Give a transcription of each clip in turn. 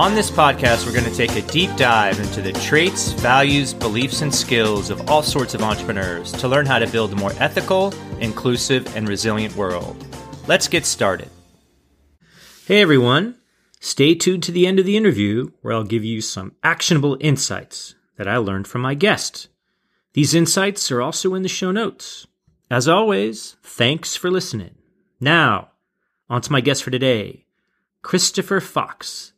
On this podcast, we're going to take a deep dive into the traits, values, beliefs, and skills of all sorts of entrepreneurs to learn how to build a more ethical, inclusive, and resilient world. Let's get started. Hey everyone, stay tuned to the end of the interview where I'll give you some actionable insights that I learned from my guest. These insights are also in the show notes. As always, thanks for listening. Now, on to my guest for today, Christopher Fox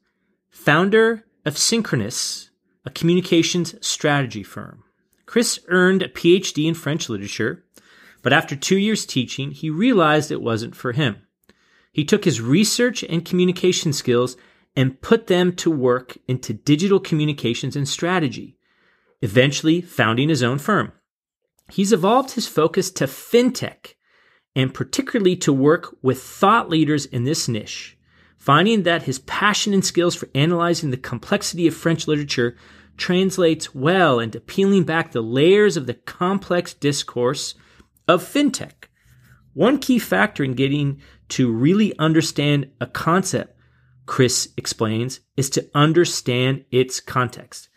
founder of Syncresis, a communications strategy firm. Chris earned a PhD in French literature, but after two years teaching, he realized it wasn't for him. He took his research and communication skills and put them to work into digital communications and strategy, eventually founding his own firm. He's evolved his focus to fintech and particularly to work with thought leaders in this niche finding that his passion and skills for analyzing the complexity of French literature translates well into peeling back the layers of the complex discourse of fintech. One key factor in getting to really understand a concept, Chris explains, is to understand its context.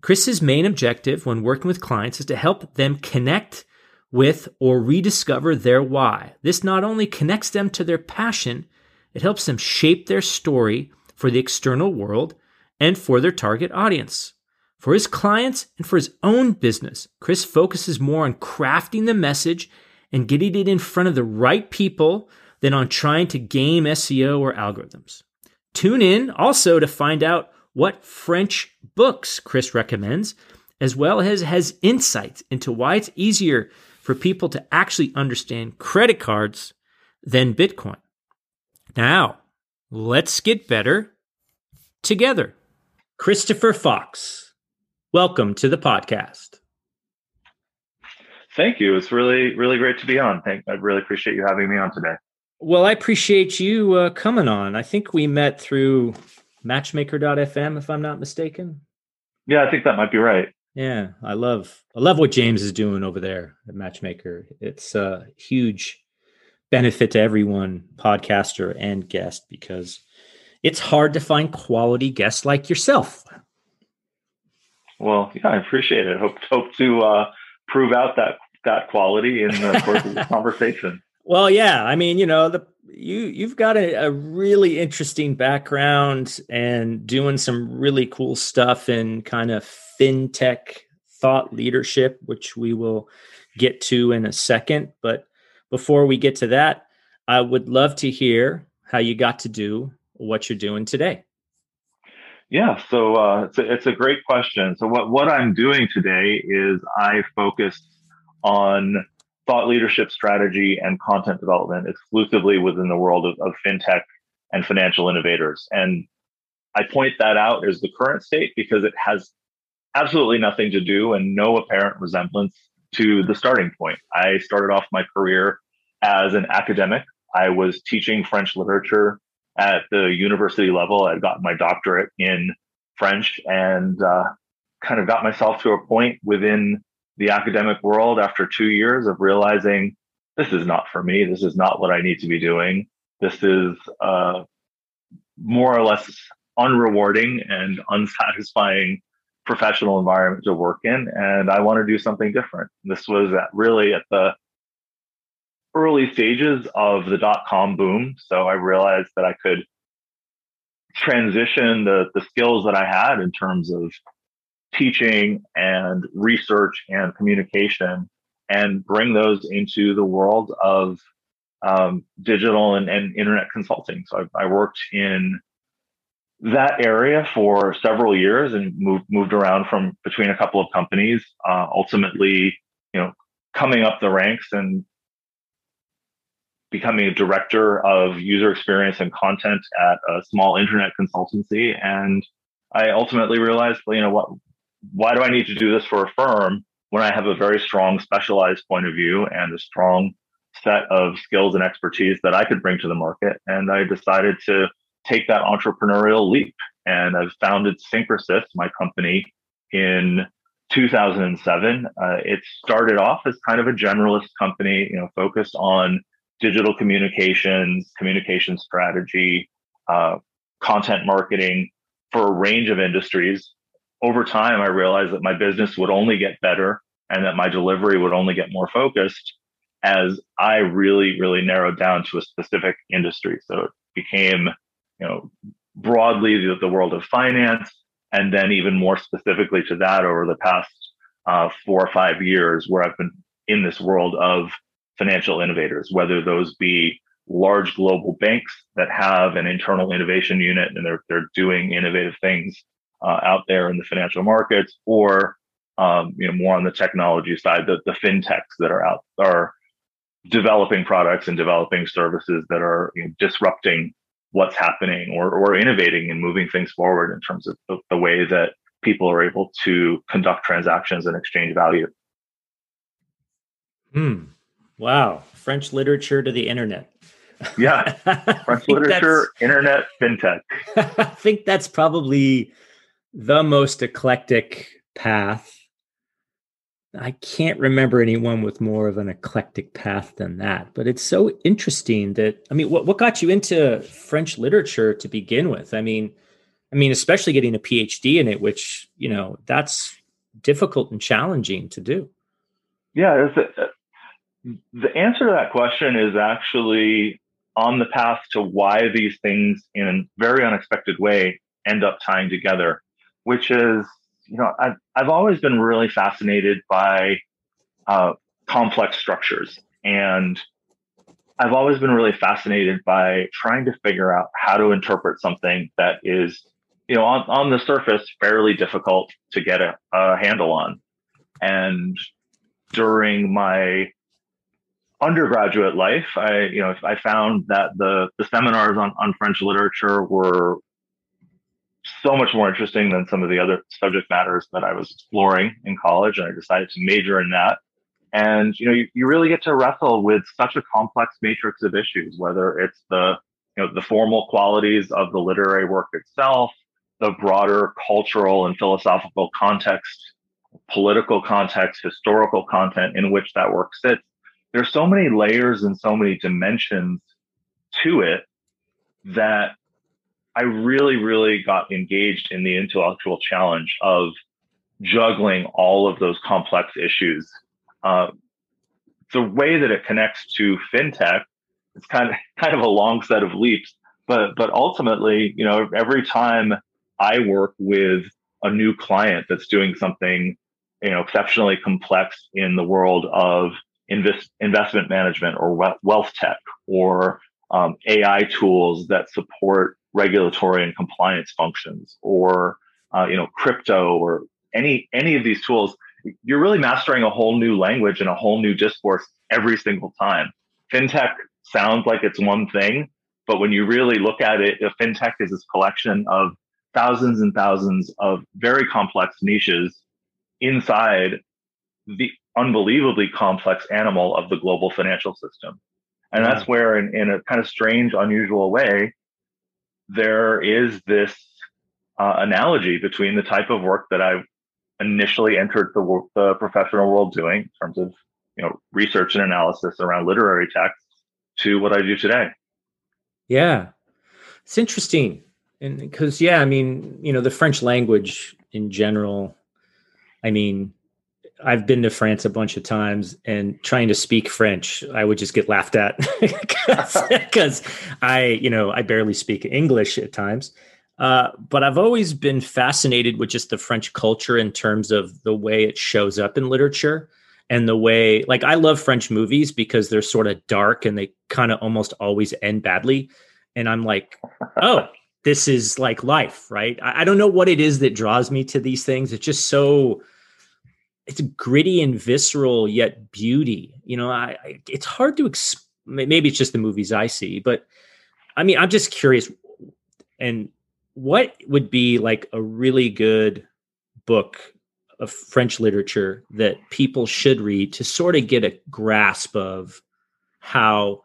Chris's main objective when working with clients is to help them connect with or rediscover their why. This not only connects them to their passion, it helps them shape their story for the external world and for their target audience. For his clients and for his own business, Chris focuses more on crafting the message and getting it in front of the right people than on trying to game SEO or algorithms. Tune in also to find out what French books Chris recommends, as well as has insights into why it's easier for people to actually understand credit cards than Bitcoin. Now, let's get better together. Christopher Fox, welcome to the podcast. Thank you. It's really, really great to be on. Thank, I really appreciate you having me on today. Well, I appreciate you uh, coming on. I think we met through matchmaker.fm, if I'm not mistaken. Yeah, I think that might be right. Yeah, I love I love what James is doing over there at Matchmaker. It's a huge benefit to everyone, podcaster and guest, because it's hard to find quality guests like yourself. Well, yeah, I appreciate it. Hope hope to uh, prove out that that quality in the course of the conversation. Well, yeah, I mean, you know, the you you've got a, a, really interesting background and doing some really cool stuff in kind of fintech thought leadership, which we will get to in a second. But before we get to that, I would love to hear how you got to do what you're doing today. Yeah, so uh, it's, a, it's a great question. So what what I'm doing today is I focus on thought leadership strategy and content development exclusively within the world of, of fintech and financial innovators. And I point that out as the current state because it has absolutely nothing to do and no apparent resemblance to the starting point. I started off my career as an academic. I was teaching French literature at the university level. I'd gotten my doctorate in French and uh, kind of got myself to a point within the academic world after two years of realizing this is not for me. This is not what I need to be doing. This is uh, more or less unrewarding and unsatisfying professional environment to work in. And I want to do something different. This was at really at the early stages of the dot com boom. So I realized that I could transition the, the skills that I had in terms of teaching and research and communication and bring those into the world of um, digital and, and, internet consulting. So I, I, worked in that area for several years and moved moved around from between a couple of companies. Uh, ultimately, you know, coming up the ranks and becoming a director of user experience and content at a small internet consultancy. And I ultimately realized, you know, what why do I need to do this for a firm when I have a very strong specialized point of view and a strong set of skills and expertise that I could bring to the market? And I decided to take that entrepreneurial leap. And I've founded Syncresis, my company, in 2007. Uh, it started off as kind of a generalist company, you know, focused on digital communications, communication strategy, uh, content marketing for a range of industries over time, I realized that my business would only get better and that my delivery would only get more focused as I really, really narrowed down to a specific industry. So it became, you know, broadly the, the world of finance, and then even more specifically to that over the past uh, four or five years, where I've been in this world of financial innovators, whether those be large global banks that have an internal innovation unit and they're they're doing innovative things uh, out there in the financial markets, or um, you know more on the technology side, the, the fintechs that are out are developing products and developing services that are you know, disrupting what's happening or, or innovating and moving things forward in terms of the, the way that people are able to conduct transactions and exchange value. Hmm. Wow. French literature to the internet. Yeah. French literature, internet, fintech. I think that's probably the most eclectic path. I can't remember anyone with more of an eclectic path than that. But it's so interesting that I mean, what what got you into French literature to begin with? I mean, I mean, especially getting a PhD in it, which you know that's difficult and challenging to do. Yeah, a, uh, the answer to that question is actually on the path to why these things, in a very unexpected way, end up tying together which is, you know, I've, I've always been really fascinated by uh, complex structures. And I've always been really fascinated by trying to figure out how to interpret something that is, you know, on, on the surface, fairly difficult to get a, a handle on. And during my undergraduate life, I, you know, I found that the, the seminars on, on French literature were so much more interesting than some of the other subject matters that I was exploring in college. And I decided to major in that. And, you know, you, you really get to wrestle with such a complex matrix of issues, whether it's the, you know, the formal qualities of the literary work itself, the broader cultural and philosophical context, political context, historical content in which that work sits. There's so many layers and so many dimensions to it that I really, really got engaged in the intellectual challenge of juggling all of those complex issues. Uh, the way that it connects to fintech, it's kind of kind of a long set of leaps, but but ultimately, you know, every time I work with a new client that's doing something, you know, exceptionally complex in the world of invest, investment management or wealth tech or um, AI tools that support regulatory and compliance functions or uh, you know crypto or any any of these tools you're really mastering a whole new language and a whole new discourse every single time. Fintech sounds like it's one thing but when you really look at it a fintech is this collection of thousands and thousands of very complex niches inside the unbelievably complex animal of the global financial system. And that's where in, in a kind of strange unusual way there is this uh, analogy between the type of work that I initially entered the, the professional world doing in terms of you know research and analysis around literary texts to what I do today. Yeah, it's interesting, and because yeah, I mean, you know, the French language in general. I mean, I've been to France a bunch of times, and trying to speak French, I would just get laughed at because I, you know, I barely speak English at times. Uh, but I've always been fascinated with just the French culture in terms of the way it shows up in literature and the way, like, I love French movies because they're sort of dark and they kind of almost always end badly. And I'm like, oh, this is like life, right? I, I don't know what it is that draws me to these things. It's just so it's gritty and visceral yet beauty. You know I, I, it's hard to exp- maybe it's just the movies i see but i mean i'm just curious and what would be like a really good book of French literature that people should read to sort of get a grasp of how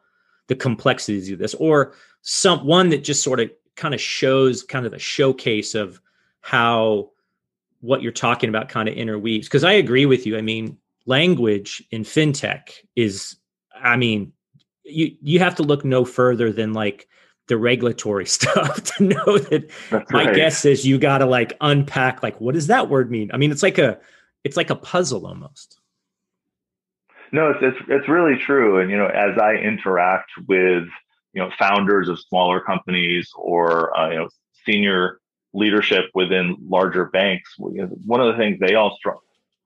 the complexities of this, or some one that just sort of kind of shows kind of a showcase of how what you're talking about kind of interweaves. Because I agree with you. I mean, language in fintech is, I mean, you you have to look no further than like the regulatory stuff to know that That's my right. guess is you got to like unpack like what does that word mean? I mean, it's like a it's like a puzzle almost. No, it's it's it's really true. And you know, as I interact with you know founders of smaller companies or uh, you know senior leadership within larger banks, one of the things they all str-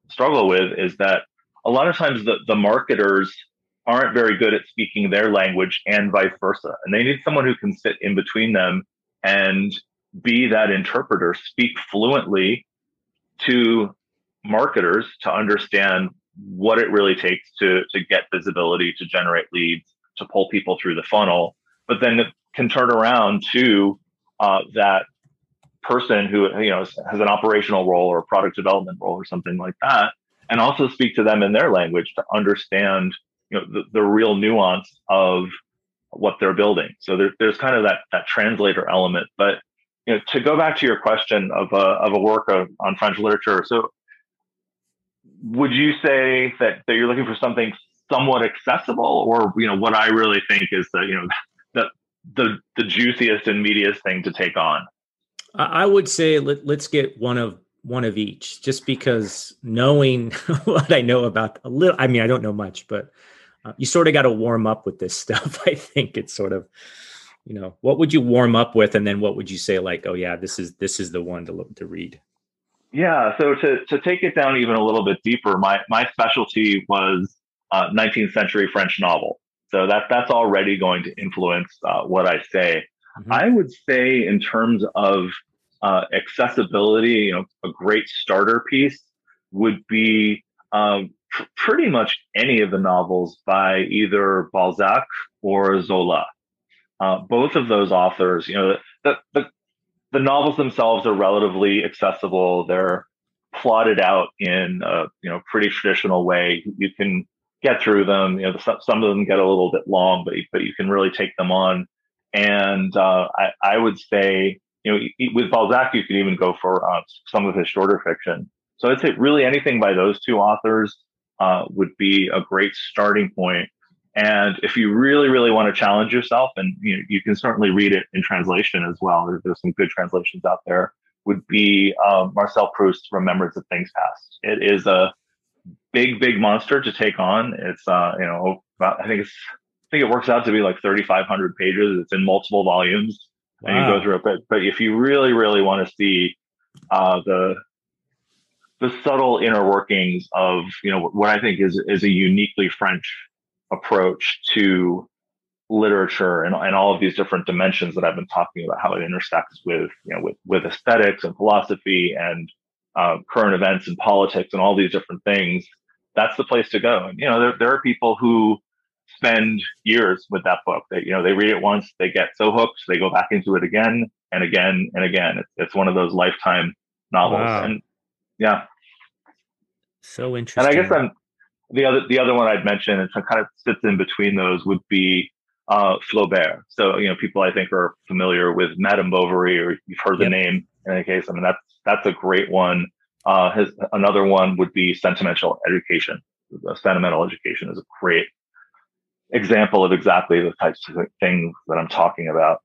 struggle with is that a lot of times the the marketers aren't very good at speaking their language and vice versa. And they need someone who can sit in between them and be that interpreter, speak fluently to marketers to understand what it really takes to, to get visibility, to generate leads, to pull people through the funnel, but then can turn around to uh, that person who you know has an operational role or a product development role or something like that and also speak to them in their language to understand you know the, the real nuance of what they're building. So there, there's kind of that that translator element. But you know, to go back to your question of a of a work of, on French literature, so would you say that, that you're looking for something somewhat accessible, or you know, what I really think is the you know the the the juiciest and meatiest thing to take on? I would say let, let's get one of one of each, just because knowing what I know about a little. I mean, I don't know much, but uh, you sort of got to warm up with this stuff. I think it's sort of, you know, what would you warm up with, and then what would you say like, oh yeah, this is this is the one to look to read. Yeah. So to to take it down even a little bit deeper, my my specialty was uh, 19th century French novel. So that that's already going to influence uh, what I say. Mm-hmm. I would say in terms of uh, accessibility, you know, a great starter piece would be um, pr- pretty much any of the novels by either Balzac or Zola. Uh, both of those authors, you know, the, the, the novels themselves are relatively accessible. They're plotted out in a you know pretty traditional way. You can get through them. You know, some, some of them get a little bit long, but but you can really take them on. And uh, I, I would say, you know, with Balzac, you could even go for uh, some of his shorter fiction. So I'd say really anything by those two authors uh, would be a great starting point. And if you really, really want to challenge yourself, and you know, you can certainly read it in translation as well. There's, some good translations out there. Would be uh, Marcel Proust's Remembrance of Things Past. It is a big, big monster to take on. It's uh, you know, about, I think it's think it works out to be like 3,500 pages. It's in multiple volumes, wow. and you go through it. But but if you really, really want to see uh, the the subtle inner workings of you know what I think is is a uniquely French approach to literature and, and all of these different dimensions that I've been talking about, how it intersects with you know with with aesthetics and philosophy and uh, current events and politics and all these different things. That's the place to go. And you know there there are people who spend years with that book. That you know they read it once, they get so hooked, they go back into it again and again and again. It's, it's one of those lifetime novels. Wow. And yeah. So interesting. And I guess I'm the other the other one I'd mention and kind of sits in between those would be uh, Flaubert. So you know, people I think are familiar with Madame Bovary, or you've heard the name in any case. I mean, that's that's a great one. Uh, his another one would be sentimental education. Sentimental education is a great example of exactly the types of things that I'm talking about.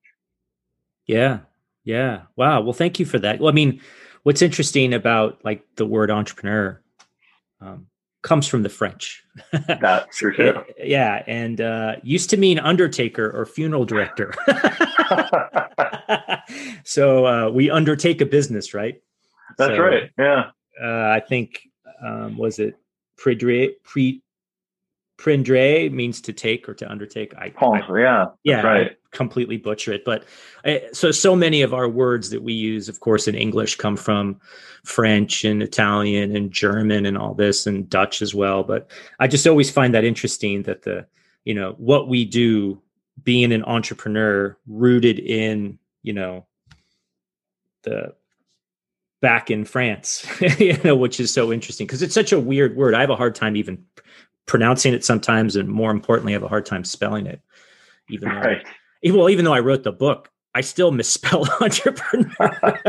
Yeah, yeah. Wow. Well, thank you for that. Well, I mean, what's interesting about like the word entrepreneur um, comes from the French. That's true. Too. yeah, and uh, used to mean undertaker or funeral director. so uh, we undertake a business, right? That's so, right. Yeah. Uh, I think um, was it pre Prendre means to take or to undertake. I, I yeah, yeah, right. I completely butcher it. But I, uh, so, so many of our words that we use, of course, in English come from French and Italian and German and all this and Dutch as well. But I just always find that interesting that the, you know, what we do being an entrepreneur rooted in, you know, the back in France, you know, which is so interesting because it's such a weird word. I have a hard time even pronouncing it sometimes, and more importantly, I have a hard time spelling it. Even though, right. well, even though I wrote the book, I still misspell entrepreneur.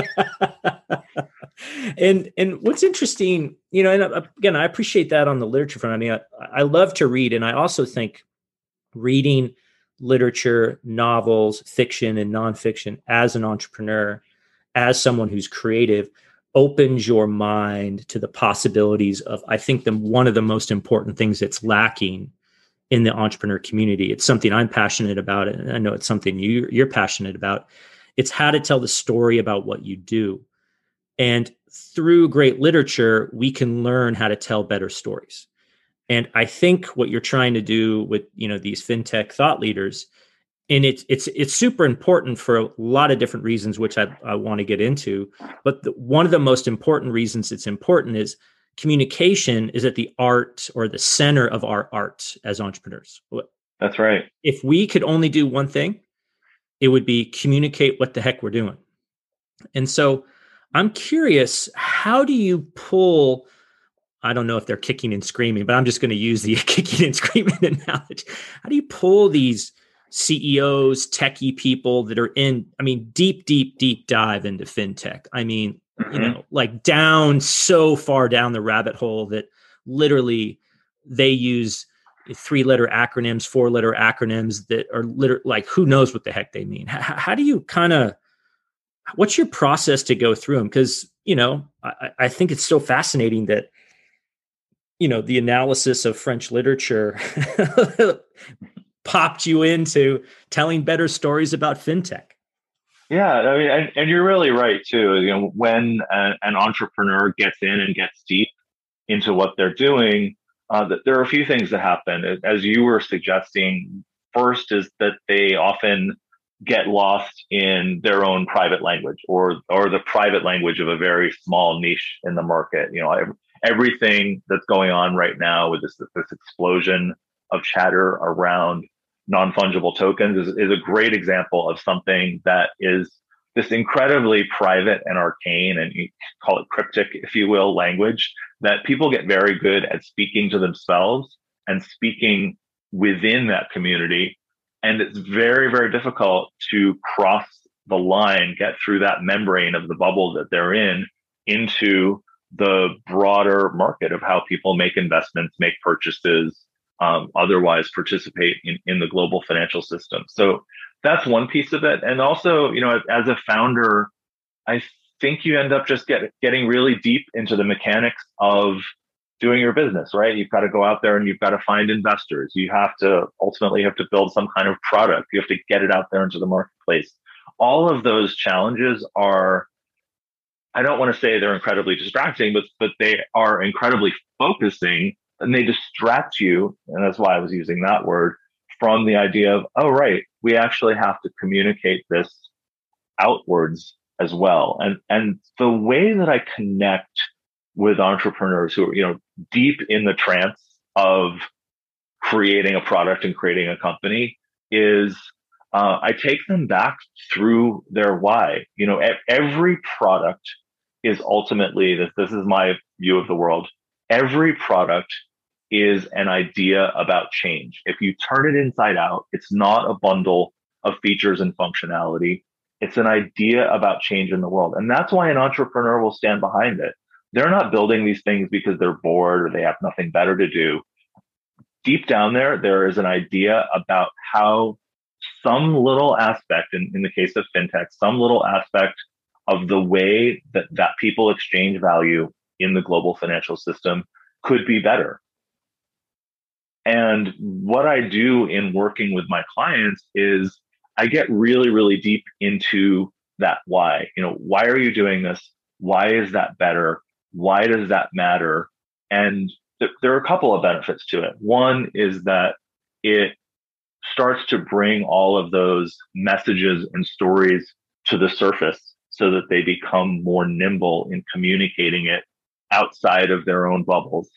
and and what's interesting, you know, and uh, again, I appreciate that on the literature front. I mean, I, I love to read, and I also think reading literature, novels, fiction, and nonfiction as an entrepreneur, as someone who's creative, opens your mind to the possibilities of i think the one of the most important things that's lacking in the entrepreneur community. It's something i'm passionate about and i know it's something you, you're passionate about. It's how to tell the story about what you do. And through great literature we can learn how to tell better stories. And i think what you're trying to do with you know these fintech thought leaders and it's it's it's super important for a lot of different reasons, which I, I want to get into. But the, one of the most important reasons it's important is communication is at the art or the center of our art as entrepreneurs. That's right. If we could only do one thing, it would be communicate what the heck we're doing. And so I'm curious, how do you pull? I don't know if they're kicking and screaming, but I'm just going to use the kicking and screaming analogy. How do you pull these CEOs, techie people that are in, I mean, deep, deep, deep dive into fintech. I mean, mm-hmm. you know, like down so far down the rabbit hole that literally they use three letter acronyms, four letter acronyms that are literally like, who knows what the heck they mean? How, how do you kind of, what's your process to go through them? Because, you know, I, I think it's so fascinating that, you know, the analysis of French literature popped you into telling better stories about fintech. Yeah, I mean, and, and you're really right too. You know, when a, an entrepreneur gets in and gets deep into what they're doing, uh, there are a few things that happen. As you were suggesting, first is that they often get lost in their own private language or or the private language of a very small niche in the market. You know, everything that's going on right now with this this explosion of chatter around non-fungible tokens is, is a great example of something that is this incredibly private and arcane and you call it cryptic, if you will, language that people get very good at speaking to themselves and speaking within that community. And it's very, very difficult to cross the line, get through that membrane of the bubble that they're in into the broader market of how people make investments, make purchases, um, otherwise participate in, in the global financial system. So that's one piece of it. And also, you know, as, a founder, I think you end up just get, getting really deep into the mechanics of doing your business, right? You've got to go out there and you've got to find investors. You have to ultimately have to build some kind of product. You have to get it out there into the marketplace. All of those challenges are I don't want to say they're incredibly distracting, but but they are incredibly focusing and they distract you. And that's why I was using that word from the idea of, oh, right, we actually have to communicate this outwards as well. And, and the way that I connect with entrepreneurs who are, you know, deep in the trance of creating a product and creating a company is uh, I take them back through their why. You know, every product is ultimately this. This is my view of the world. Every product is an idea about change. If you turn it inside out, it's not a bundle of features and functionality. It's an idea about change in the world. And that's why an entrepreneur will stand behind it. They're not building these things because they're bored or they have nothing better to do. Deep down there, there is an idea about how some little aspect, in, in the case of fintech, some little aspect of the way that, that people exchange value in the global financial system could be better. And what I do in working with my clients is I get really, really deep into that why. You know, why are you doing this? Why is that better? Why does that matter? And th- there are a couple of benefits to it. One is that it starts to bring all of those messages and stories to the surface so that they become more nimble in communicating it outside of their own bubbles.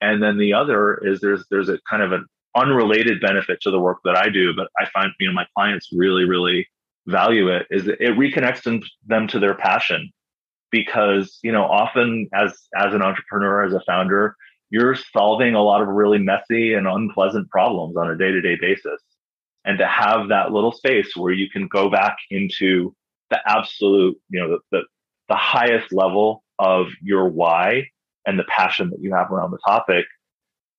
And then the other is there's there's a kind of an unrelated benefit to the work that I do, but I find you know my clients really really value it is it reconnects them, them to their passion. Because you know often as as an entrepreneur as a founder you're solving a lot of really messy and unpleasant problems on a day-to-day basis. And to have that little space where you can go back into the absolute you know the, the, the highest level of your why and the passion that you have around the topic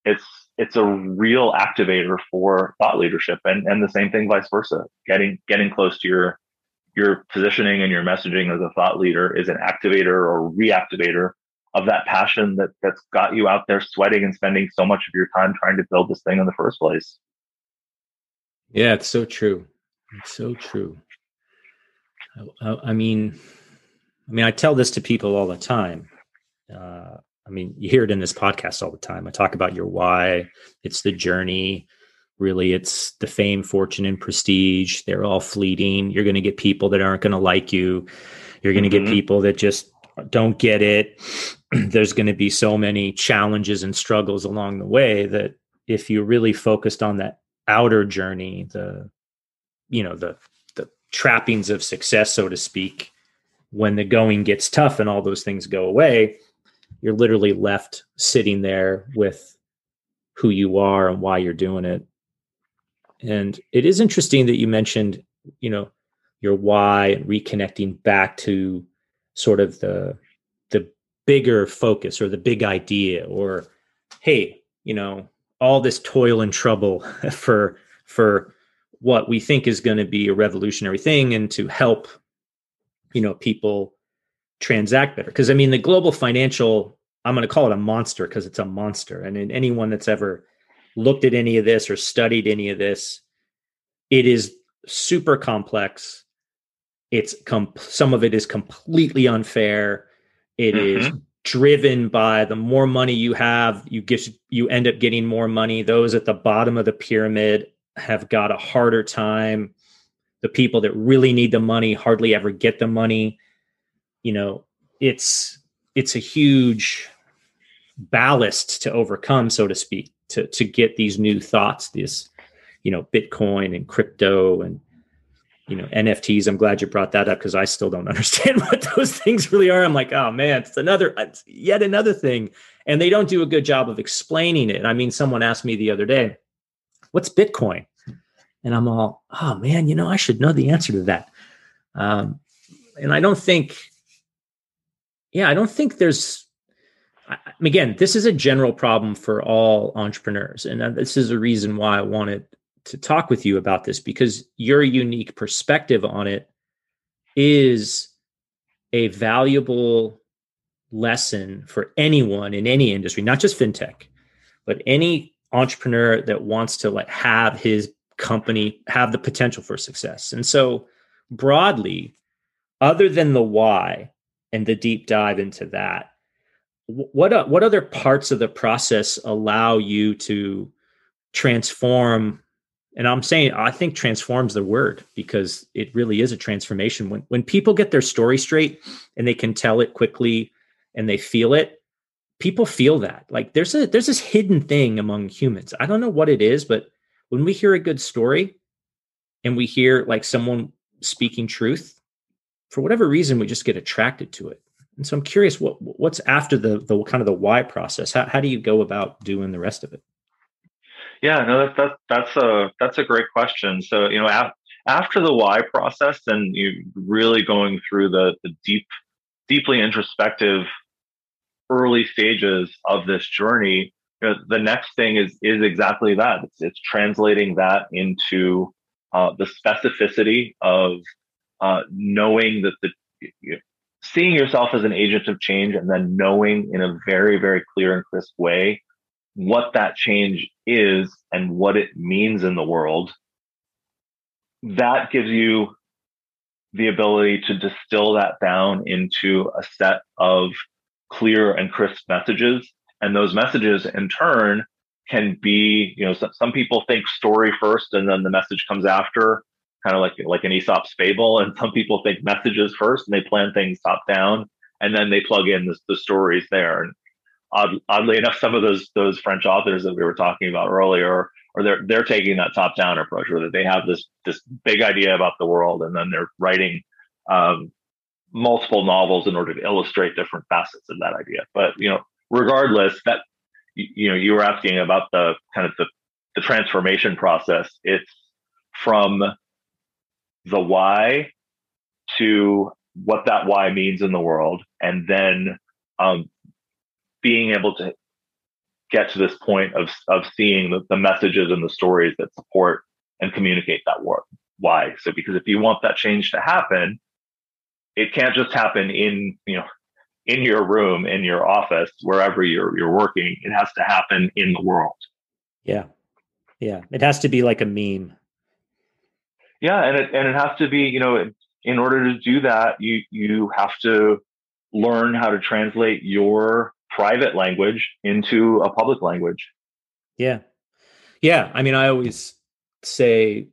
it's it's a real activator for thought leadership and and the same thing vice versa. Getting getting close to your your positioning and your messaging as a thought leader is an activator or reactivator of that passion that that's got you out there sweating and spending so much of your time trying to build this thing in the first place. Yeah it's so true. It's so true. I, I mean i mean i tell this to people all the time. Uh, I mean, you hear it in this podcast all the time. I talk about your why. It's the journey. Really, it's the fame, fortune, and prestige. They're all fleeting. You're going to get people that aren't going to like you. You're going to mm-hmm. get people that just don't get it. There's going to be so many challenges and struggles along the way that if you really focused on that outer journey, the, you know, the, the trappings of success, so to speak, when the going gets tough and all those things go away, you're literally left sitting there with who you are and why you're doing it. And it is interesting that you mentioned, you know, your why and reconnecting back to sort of the the bigger focus or the big idea or hey, you know, all this toil and trouble for for what we think is going to be a revolutionary thing and to help you know people transact better. Because I mean, the global financial, I'm going to call it a monster because it's a monster. And in anyone that's ever looked at any of this or studied any of this, it is super complex. It's com- some of it is completely unfair. It mm-hmm. is driven by the more money you have, you get you end up getting more money. Those at the bottom of the pyramid have got a harder time. The people that really need the money hardly ever get the money you know it's it's a huge ballast to overcome so to speak to to get these new thoughts this you know bitcoin and crypto and you know nfts i'm glad you brought that up because i still don't understand what those things really are. I'm like oh man it's another it's yet another thing. And they don't do a good job of explaining it. I mean someone asked me the other day what's bitcoin? And i'm all oh man you know i should know the answer to that. Um, and i don't think yeah, I don't think there's again, this is a general problem for all entrepreneurs. And this is a reason why I wanted to talk with you about this because your unique perspective on it is a valuable lesson for anyone in any industry, not just fintech, but any entrepreneur that wants to like have his company have the potential for success. And so broadly, other than the why, and the deep dive into that. What uh, what other parts of the process allow you to transform and i'm saying i think transforms the word because it really is a transformation. When when people get their story straight and they can tell it quickly and they feel it people feel that. Like there's a there's this hidden thing among humans. I don't know what it is but when we hear a good story and we hear like someone speaking truth for whatever reason we just get attracted to it. And so i'm curious what what's after the the kind of the why process? How, how do you go about doing the rest of it? Yeah no that's that's that's a that's a great question. So you know after the why process and you really going through the, the deep, deeply introspective early stages of this journey, you know, the next thing is is exactly that. It's, it's translating that into uh, the specificity of uh, knowing that the you know, seeing yourself as an agent of change, and then knowing in a very very clear and crisp way what that change is and what it means in the world. That gives you the ability to distill that down into a set of clear and crisp messages. And those messages in turn can be, you know, some, some people think story first and then the message comes after, kind of like like an Aesop's fable. And some people think messages first and they plan things top down and then they plug in the, the stories there. And odd, oddly enough, some of those those French authors that we were talking about earlier, or they're they're taking that top down approach where they have this this big idea about the world and then they're writing um, multiple novels in order to illustrate different facets of that idea. But you know, regardless, that you know, you were asking about the kind of the, the transformation process. It's from the why to what that why means in the world, and then um, being able to get to this point of of seeing the, the messages and the stories that support and communicate that why. So, because if you want that change to happen, it can't just happen in you know in your room in your office wherever you're you're working. It has to happen in the world. Yeah. Yeah. It has to be like a meme yeah and it and it has to be you know in order to do that you you have to learn how to translate your private language into a public language yeah yeah i mean i always say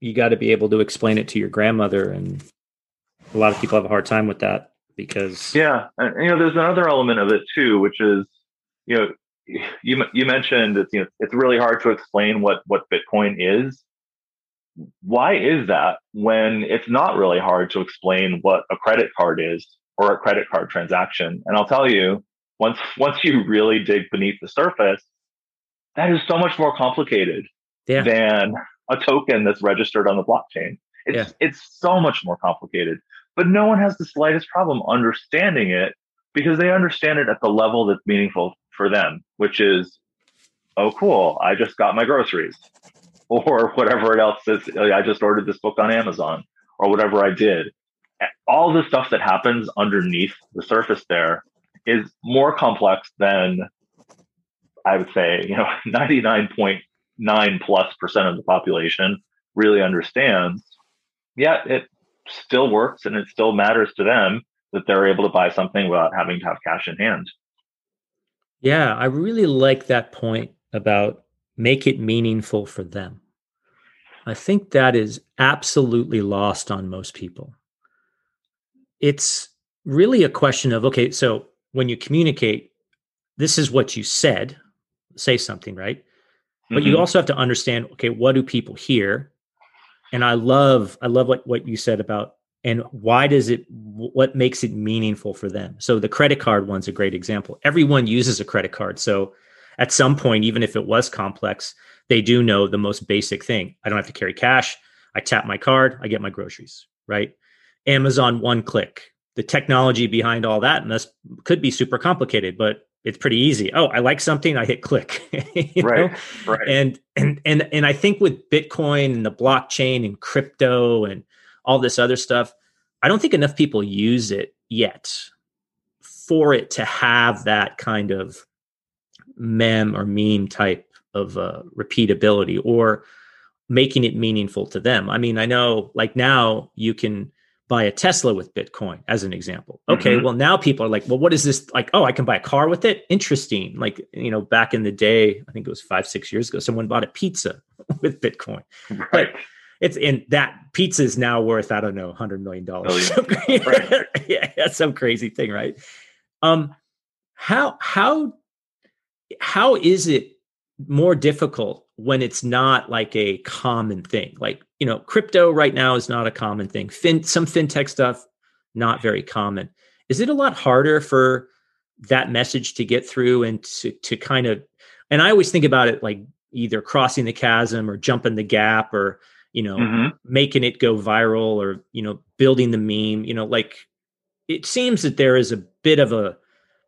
you got to be able to explain it to your grandmother and a lot of people have a hard time with that because yeah, and, you know, there's another element of it too, which is you know, you you mentioned it's you know it's really hard to explain what what Bitcoin is. Why is that when it's not really hard to explain what a credit card is or a credit card transaction? And I'll tell you, once once you really dig beneath the surface, that is so much more complicated yeah. than a token that's registered on the blockchain. It's yeah. it's so much more complicated but no one has the slightest problem understanding it because they understand it at the level that's meaningful for them, which is, oh, cool, I just got my groceries, or whatever else is, I just ordered this book on Amazon, or whatever I did. All the stuff that happens underneath the surface there is more complex than I would say, you know, 99.9 plus percent of the population really understands. Yet it still works and it still matters to them that they're able to buy something without having to have cash in hand. Yeah, I really like that point about make it meaningful for them. I think that is absolutely lost on most people. It's really a question of okay, so when you communicate, this is what you said, say something, right? But mm-hmm. you also have to understand okay, what do people hear? and i love i love what what you said about and why does it what makes it meaningful for them so the credit card one's a great example everyone uses a credit card so at some point even if it was complex they do know the most basic thing i don't have to carry cash i tap my card i get my groceries right amazon one click the technology behind all that and this could be super complicated but it's pretty easy. Oh, I like something, I hit click. right. Know? Right. And and and and I think with Bitcoin and the blockchain and crypto and all this other stuff, I don't think enough people use it yet for it to have that kind of mem or meme type of uh, repeatability or making it meaningful to them. I mean, I know like now you can buy a Tesla with Bitcoin, as an example. Okay, mm-hmm. well, now people are like, well, what is this? Like, oh, I can buy a car with it? Interesting. Like, you know, back in the day, I think it was five, six years ago, someone bought a pizza with Bitcoin. Right. But it's in that pizza is now worth, I don't know, $100 million. right. yeah, that's some crazy thing, right? Um, how, how, how is it more difficult when it's not like a common thing. Like, you know, crypto right now is not a common thing. Fin some fintech stuff not very common. Is it a lot harder for that message to get through and to to kind of and I always think about it like either crossing the chasm or jumping the gap or you know, mm-hmm. making it go viral or, you know, building the meme, you know, like it seems that there is a bit of a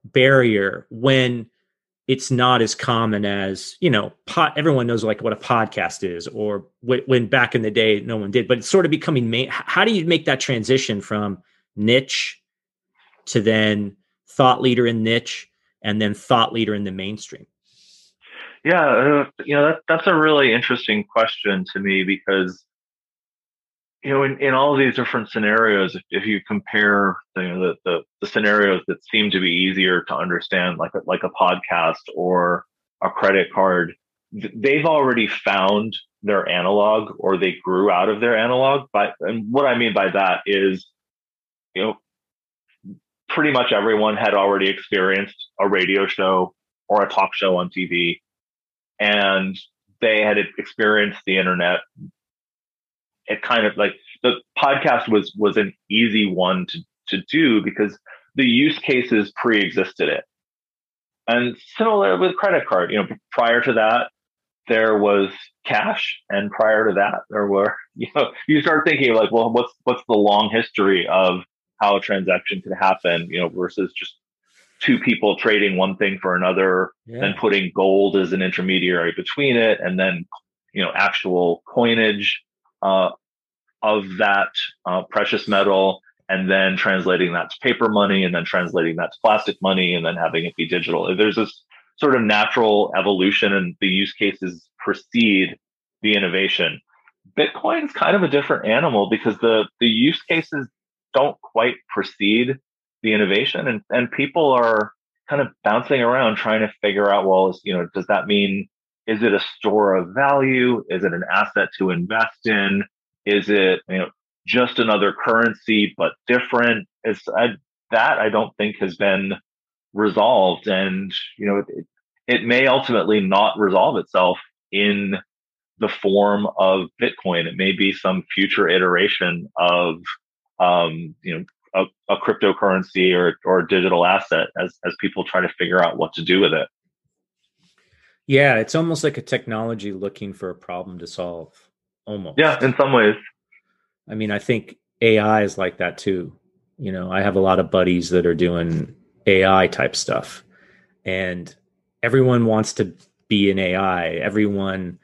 barrier when it's not as common as you know pot everyone knows like what a podcast is or when back in the day no one did but it's sort of becoming main how do you make that transition from niche to then thought leader in niche and then thought leader in the mainstream? Yeah uh, you know that, that's a really interesting question to me because you know, in, in all these different scenarios, if, if you compare you know, the, the, the scenarios that seem to be easier to understand, like a, like a podcast or a credit card, they've already found their analog or they grew out of their analog. But and what I mean by that is, you know, pretty much everyone had already experienced a radio show or a talk show on TV, and they had experienced the internet it kind of like the podcast was was an easy one to to do because the use cases pre-existed it. And similar with credit card, you know, prior to that, there was cash, and prior to that, there were you know you start thinking like, well, what's what's the long history of how a transaction could happen, you know, versus just two people trading one thing for another, yeah. and putting gold as an intermediary between it, and then you know actual coinage uh, of that uh, precious metal and then translating that to paper money and then translating that to plastic money and then having it be digital. There's this sort of natural evolution and the use cases precede the innovation. Bitcoin is kind of a different animal because the, the use cases don't quite precede the innovation and, and people are kind of bouncing around trying to figure out, well, you know, does that mean is it a store of value? Is it an asset to invest in? Is it you know just another currency but different? It's I, that I don't think has been resolved, and you know it, it may ultimately not resolve itself in the form of Bitcoin. It may be some future iteration of um, you know a, a, cryptocurrency or or a digital asset as as people try to figure out what to do with it. Yeah, it's almost like a technology looking for a problem to solve. Almost. Yeah, in some ways. I mean, I think AI is like that too. You know, I have a lot of buddies that are doing AI type stuff, and everyone wants to be an AI. Everyone,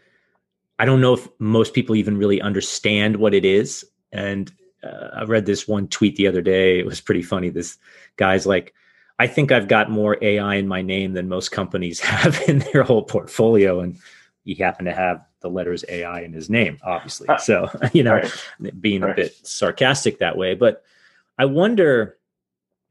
I don't know if most people even really understand what it is. And uh, I read this one tweet the other day. It was pretty funny. This guy's like, I think I've got more AI in my name than most companies have in their whole portfolio. And he happened to have the letters AI in his name, obviously. Ah. So, you know, right. being right. a bit sarcastic that way. But I wonder,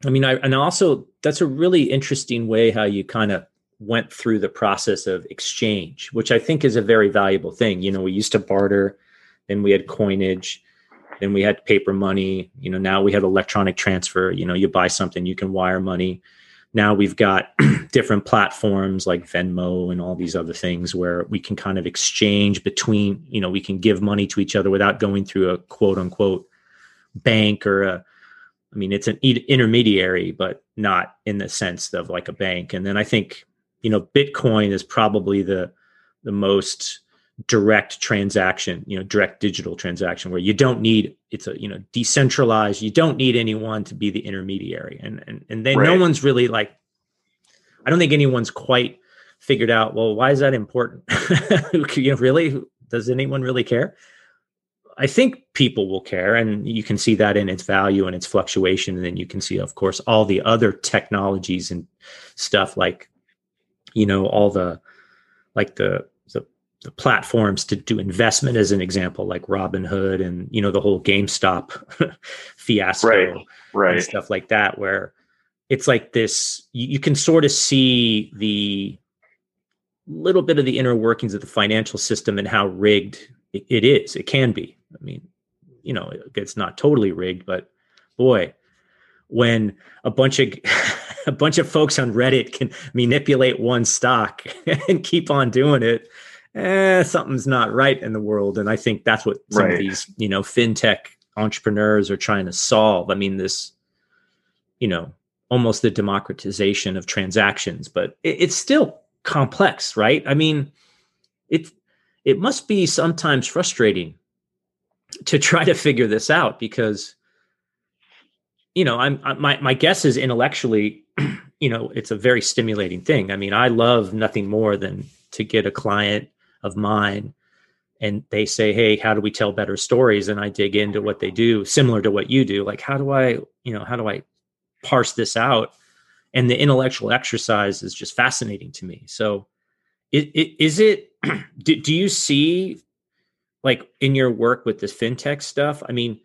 I mean, I, and also that's a really interesting way how you kind of went through the process of exchange, which I think is a very valuable thing. You know, we used to barter, then we had coinage, then we had paper money. You know, now we have electronic transfer. You know, you buy something, you can wire money now we've got different platforms like Venmo and all these other things where we can kind of exchange between, you know, we can give money to each other without going through a quote unquote bank or a, I mean, it's an intermediary, but not in the sense of like a bank. And then I think, you know, Bitcoin is probably the, the most direct transaction you know direct digital transaction where you don't need it's a you know decentralized you don't need anyone to be the intermediary. And and, and then right. no one's really like i don't think anyone's quite figured out well why is that important? You know really does anyone really care? I think people will care and you can see that in its value and its fluctuation. And then you can see of course all the other technologies and stuff like you know all the like the the platforms to do investment as an example like robinhood and you know the whole gamestop fiasco right, right. and stuff like that where it's like this you, you, can sort of see the little bit of the inner workings of the financial system and how rigged it, it is it can be i mean you know it's not totally rigged but boy when a bunch of a bunch of folks on reddit can manipulate one stock and keep on doing it eh, something's not right in the world. And I think that's what some right. of these, you know, fintech entrepreneurs are trying to solve. I mean, this, you know, almost the democratization of transactions, but it, it's still complex, right? I mean, it it must be sometimes frustrating to try to figure this out because you know i'm I, my my guess is intellectually you know it's a very stimulating thing i mean i love nothing more than to get a client of mine. And they say hey how do we tell better stories? And i dig into what they do similar to what you do. Like how do i you know how do i parse this out? And the intellectual exercise is just fascinating to me. So it, it, is it do, do you see like in your work with this fintech stuff? I mean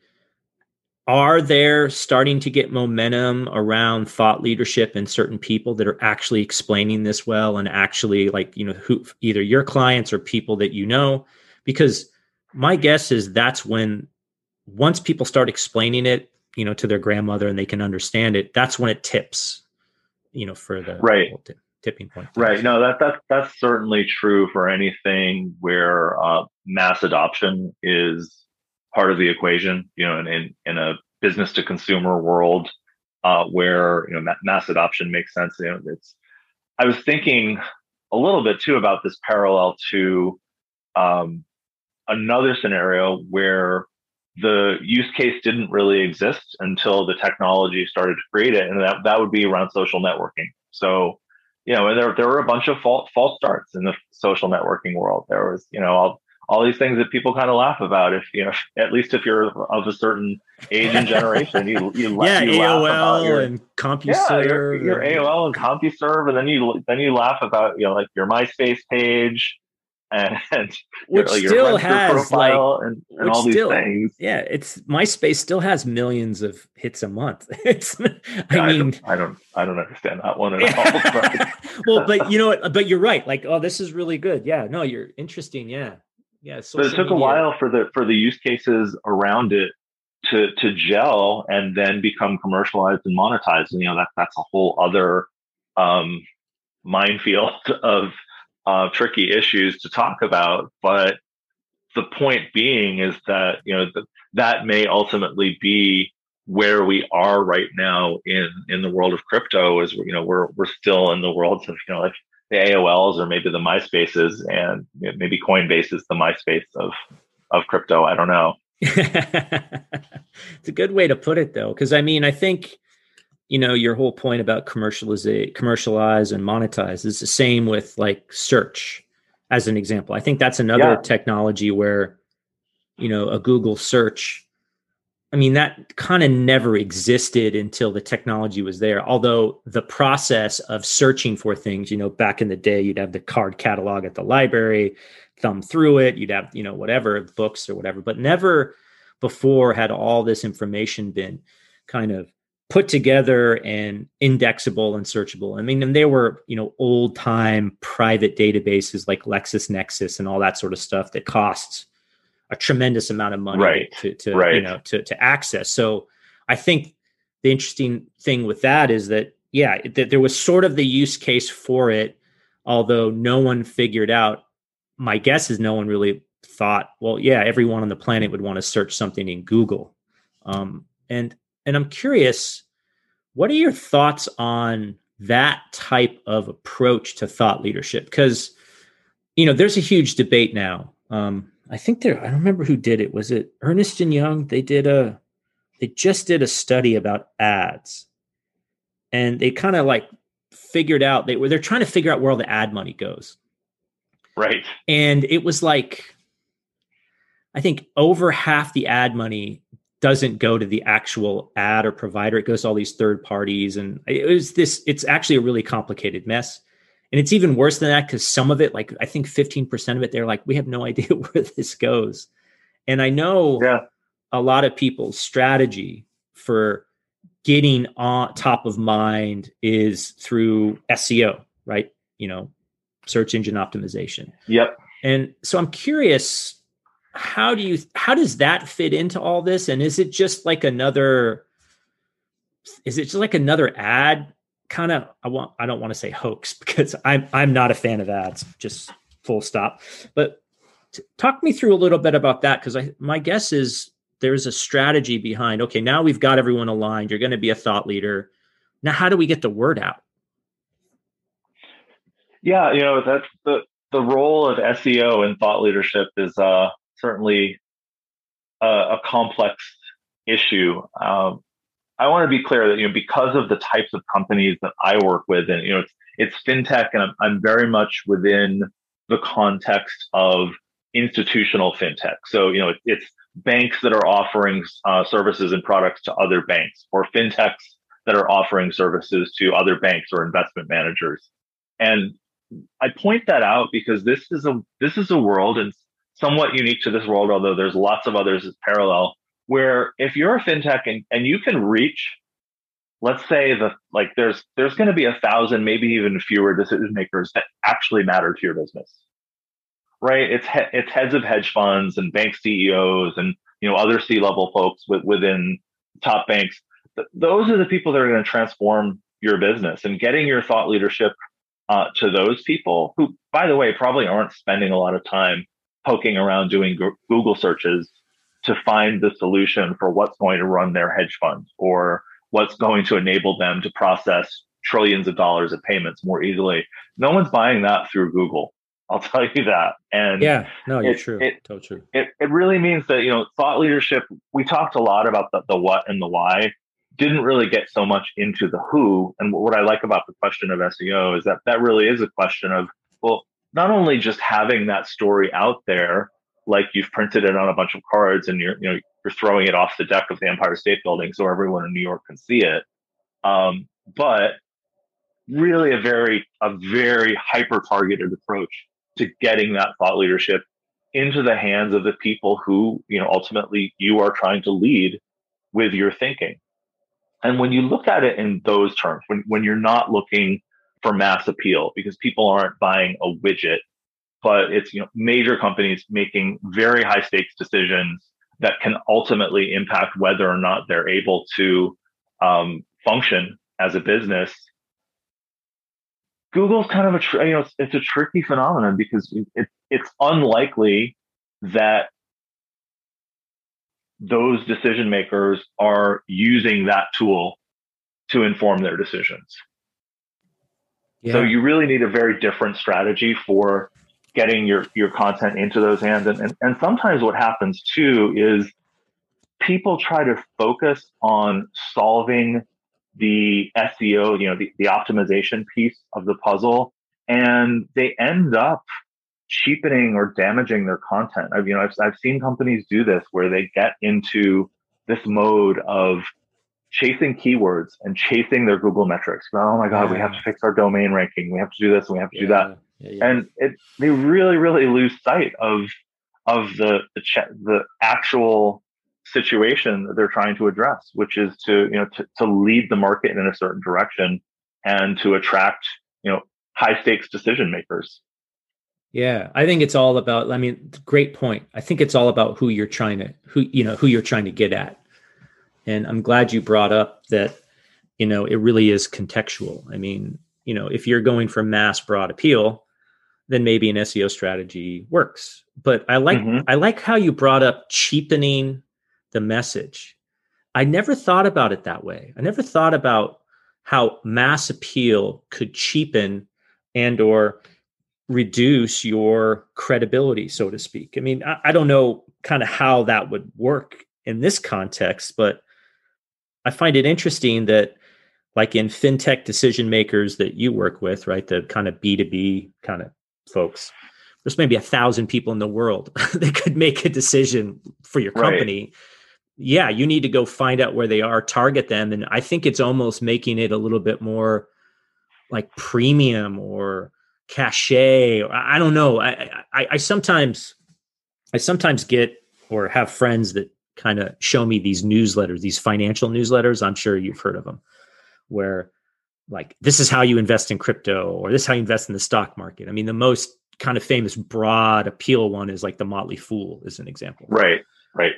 are there starting to get momentum around thought leadership and certain people that are actually explaining this well and actually like you know who either your clients or people that you know? Because my guess is that's when once people start explaining it you know to their grandmother and they can understand it that's when it tips you know for the right. t- tipping point. Right. No that that that's certainly true for anything where uh, mass adoption is part of the equation, you know, in, in, in a business to consumer world uh, where, you know, mass adoption makes sense. You know, it's, I was thinking a little bit too about this parallel to um, another scenario where the use case didn't really exist until the technology started to create it. And that, that would be around social networking. So, you know, there, there were a bunch of false, false starts in the social networking world. There was, you know, all, all these things that people kind of laugh about if you know at least if you're of a certain age and generation you you, yeah you AOL your, and CompuServe yeah, your, your AOL and CompuServe and then you then you laugh about you know like your MySpace page and, and which your, still your has like and, and all these still, things. Yeah, it's MySpace still has millions of hits a month. It's I yeah, mean I don't, I don't I don't understand that one at all. But. well, but you know what? But you're right. Like, oh, this is really good. Yeah, no, you're interesting. Yeah yeah but it took media. a while for the for the use cases around it to to gel and then become commercialized and monetized and you know that that's a whole other um minefield of uh, tricky issues to talk about but the point being is that you know th- that may ultimately be where we are right now in in the world of crypto is you know we're we're still in the world of you know like the AOLs or maybe the MySpaces, and maybe Coinbase is the MySpace of of crypto. I don't know. it's a good way to put it, though, because I mean, I think you know your whole point about commercialize, commercialize, and monetize is the same with like search, as an example. I think that's another yeah. technology where you know a Google search I mean, that kind of never existed until the technology was there. Although the process of searching for things, you know, back in the day, you'd have the card catalog at the library, thumb through it, you'd have, you know, whatever books or whatever, but never before had all this information been kind of put together and indexable and searchable. I mean, and there were, you know, old time private databases like LexisNexis and all that sort of stuff that costs a tremendous amount of money right. to, to right. you know to to access. So I think the interesting thing with that is that yeah, that there was sort of the use case for it, although no one figured out. My guess is no one really thought, well, yeah, everyone on the planet would want to search something in Google. Um, and and I'm curious, what are your thoughts on that type of approach to thought leadership? Because you know, there's a huge debate now. Um, I think there. I don't remember who did it. Was it Ernst and Young? They did a. They just did a study about ads, and they kind of like figured out they were they're trying to figure out where all the ad money goes. Right. And it was like, I think over half the ad money doesn't go to the actual ad or provider. It goes to all these third parties, and it was this. It's actually a really complicated mess. And it's even worse than that because some of it, like I think 15% of it, they're like, we have no idea where this goes. And I know yeah. a lot of people's strategy for getting on top of mind is through SEO, right? You know, search engine optimization. Yep. And so I'm curious, how do you how does that fit into all this? And is it just like another is it just like another ad kind of I want I don't want to say hoax because I'm I'm not a fan of ads, just full stop. But t- talk me through a little bit about that because I my guess is there's a strategy behind. Okay, now we've got everyone aligned. You're going to be a thought leader. Now, how do we get the word out? Yeah, you know that's the the role of SEO and thought leadership is uh, certainly a, a complex issue. Um, I want to be clear that you know because of the types of companies that I work with, and you know it's it's fintech, and I'm, I'm very much within the context of institutional fintech. So you know it, it's banks that are offering uh, services and products to other banks, or fintechs that are offering services to other banks or investment managers. And I point that out because this is a this is a world and somewhat unique to this world, although there's lots of others as parallel, where if you're a fintech and, and you can reach, let's say that like there's there's going to be a thousand, maybe even fewer decision makers that actually matter to your business. Right? It's he, it's heads of hedge funds and bank CEOs and you know other C-level folks with, within top banks. those are the people that are going to transform your business and getting your thought leadership uh, to those people who, by the way, probably aren't spending a lot of time poking around doing Google searches to find the solution for what's going to run their hedge fund or what's going to enable them to process trillions of dollars of payments more easily. No one's buying that through Google. I'll tell you that. And yeah, no, you're it, true. It, totally true. It, it really means that, you know, thought leadership, we talked a lot about the, the what and the why, didn't really get so much into the who. And what I like about the question of SEO is that that really is a question of, well, not only just having that story out there, like you've printed it on a bunch of cards and you're, you know, you're throwing it off the deck of the Empire State Building so everyone in New York can see it. Um, but really a very, a very hyper targeted approach to getting that thought leadership into the hands of the people who, you know, ultimately you are trying to lead with your thinking. And when you look at it in those terms, when, when you're not looking for mass appeal because people aren't buying a widget, but it's you know major companies making very high stakes decisions that can ultimately impact whether or not they're able to um, function as a business. Google's kind of a tr- you know it's, it's a tricky phenomenon because it, it's unlikely that those decision makers are using that tool to inform their decisions. Yeah. So you really need a very different strategy for getting your, your content into those hands. And, and, and sometimes what happens too is people try to focus on solving the SEO, you know, the, the optimization piece of the puzzle, and they end up cheapening or damaging their content. I've, you know, I've, I've seen companies do this where they get into this mode of chasing keywords and chasing their Google metrics. Oh my God, yeah. we have to fix our domain ranking. We have to do this and we have to yeah. do that. Yeah, and it, they really, really lose sight of of the the, ch- the actual situation that they're trying to address, which is to you know to, to lead the market in a certain direction and to attract you know high stakes decision makers. Yeah, I think it's all about. I mean, great point. I think it's all about who you're trying to who you know who you're trying to get at and I'm glad you brought up that, you know, it really is contextual. I mean, you know, if you're going for mass broad appeal, then maybe an SEO strategy works. But I like mm-hmm. I like how you brought up cheapening the message. I never thought about it that way. I never thought about how mass appeal could cheapen and or reduce your credibility, so to speak. I mean, I, I don't know kind of how that would work in this context, but I find it interesting that, like in fintech decision makers that you work with, right, the kind of B2B kind of folks, there's maybe a thousand people in the world that could make a decision for your company. Right. Yeah, you need to go find out where they are, target them. And I think it's almost making it a little bit more like premium or cachet. Or, I don't know. I, I, I sometimes, I sometimes get or have friends that kind of show me these newsletters, these financial newsletters. I'm sure you've heard of them, where like this is how you invest in crypto or this is how you invest in the stock market. I mean, the most kind of famous broad appeal one is like the Motley Fool, is an example. Right, right.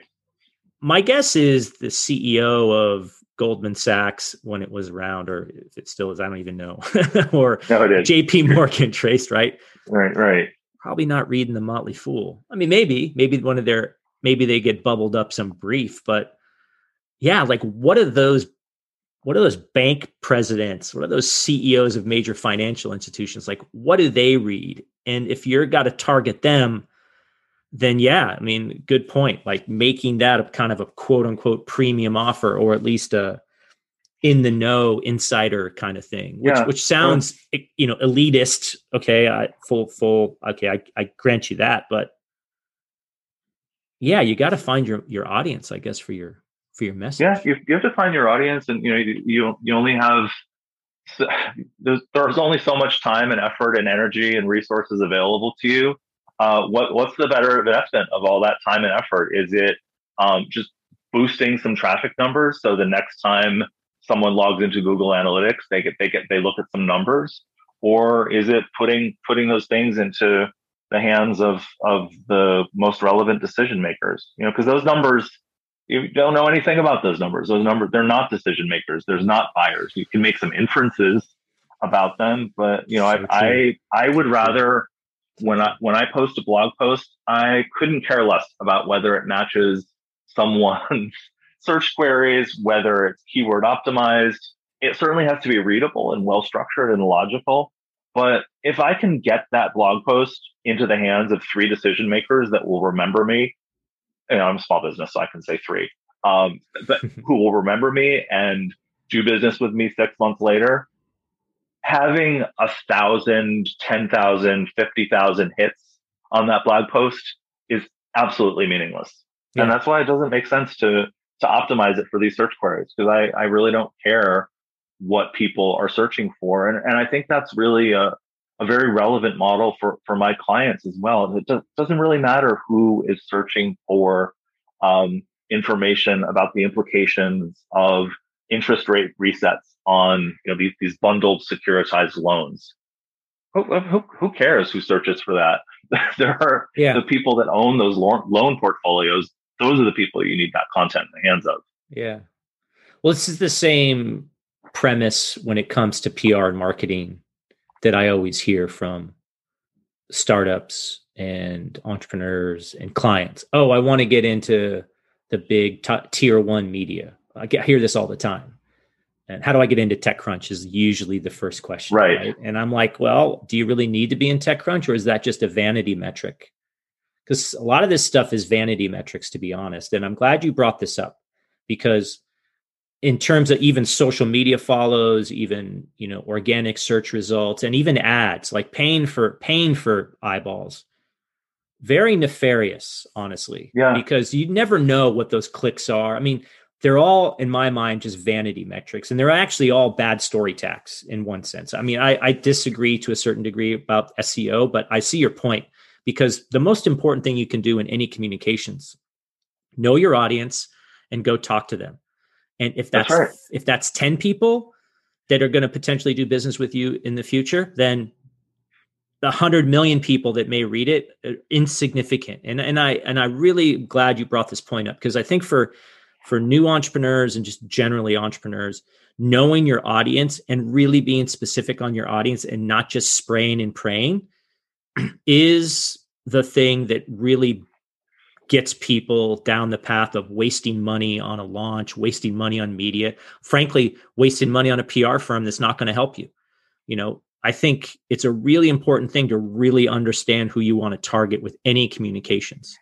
My guess is the CEO of Goldman Sachs when it was around, or if it still is, I don't even know, or no, JP Morgan Chase, right? Right, right. Probably not reading the Motley Fool. I mean, maybe, maybe one of their maybe they get bubbled up some brief, but yeah, like what are those what are those bank presidents? What are those CEOs of major financial institutions? Like what do they read? And if you're got to target them, then yeah, I mean, good point. Like making that a kind of a quote unquote premium offer, or at least a in the know insider kind of thing, which Yeah. which sounds eh, you know elitist. Okay, I full full. Okay, I, I grant you that, but yeah, you got to find your your audience, I guess, for your for your message. Yeah, you, you have to find your audience, and you know you you, only have there's, there's only so much time and effort and energy and resources available to you. Uh, what what's the better investment of all that time and effort? Is it um, just boosting some traffic numbers so the next time someone logs into Google Analytics, they get they get they look at some numbers, or is it putting putting those things into the hands of of the most relevant decision makers? You know, because those numbers you don't know anything about those numbers. Those numbers, they're not decision makers. There's not buyers. You can make some inferences about them, but you know, I, I, I would rather when I, when I post a blog post, I couldn't care less about whether it matches someone's search queries, whether it's keyword optimized. It certainly has to be readable and well structured and logical. But if I can get that blog post into the hands of three decision makers that will remember me you know, I'm a small business, so I can say three, um, but who will remember me and do business with me six months later. Having a thousand, ten thousand, fifty thousand hits on that blog post is absolutely meaningless. Yeah. And that's why it doesn't make sense to to optimize it for these search queries because I, I really don't care what people are searching for. And, and I think that's really a, a very relevant model for, for my clients as well. It does, doesn't really matter who is searching for um, information about the implications of interest rate resets on you know these, these bundled securitized loans. Who, who, who cares who searches for that? there are Yeah. the people that own those loan, loan portfolios. Those are the people you need that content in the hands of. Yeah. Well, this is the same premise when it comes to PR and marketing that I always hear from startups and entrepreneurs and clients. Oh, I want to get into the big t- tier one media. I, get, I hear this all the time. And how do I get into TechCrunch is usually the first question. Right. And I'm like, well, do you really need to be in TechCrunch or is that just a vanity metric? Because a lot of this stuff is vanity metrics, to be honest. And I'm glad you brought this up because in terms of even social media follows even you know organic search results and even ads like paying for paying for eyeballs. Very nefarious honestly Yeah. because you never know what those clicks are. I mean they're all in my mind just vanity metrics and they're actually all bad story tax in one sense. I mean I, I disagree to a certain degree about seo but i see your point because the most important thing you can do in any communications know your audience and go talk to them and if that's, That's right. if that's 10 people that are going to potentially do business with you in the future then the 100 million people that may read it are insignificant and and i and i really glad you brought this point up because i think for for new entrepreneurs and just generally entrepreneurs knowing your audience and really being specific on your audience and not just spraying and praying is the thing that really gets people down the path of wasting money on a launch, wasting money on media, frankly, wasting money on a PR firm that's not going to help you. You know, I think it's a really important thing to really understand who you want to target with any communications.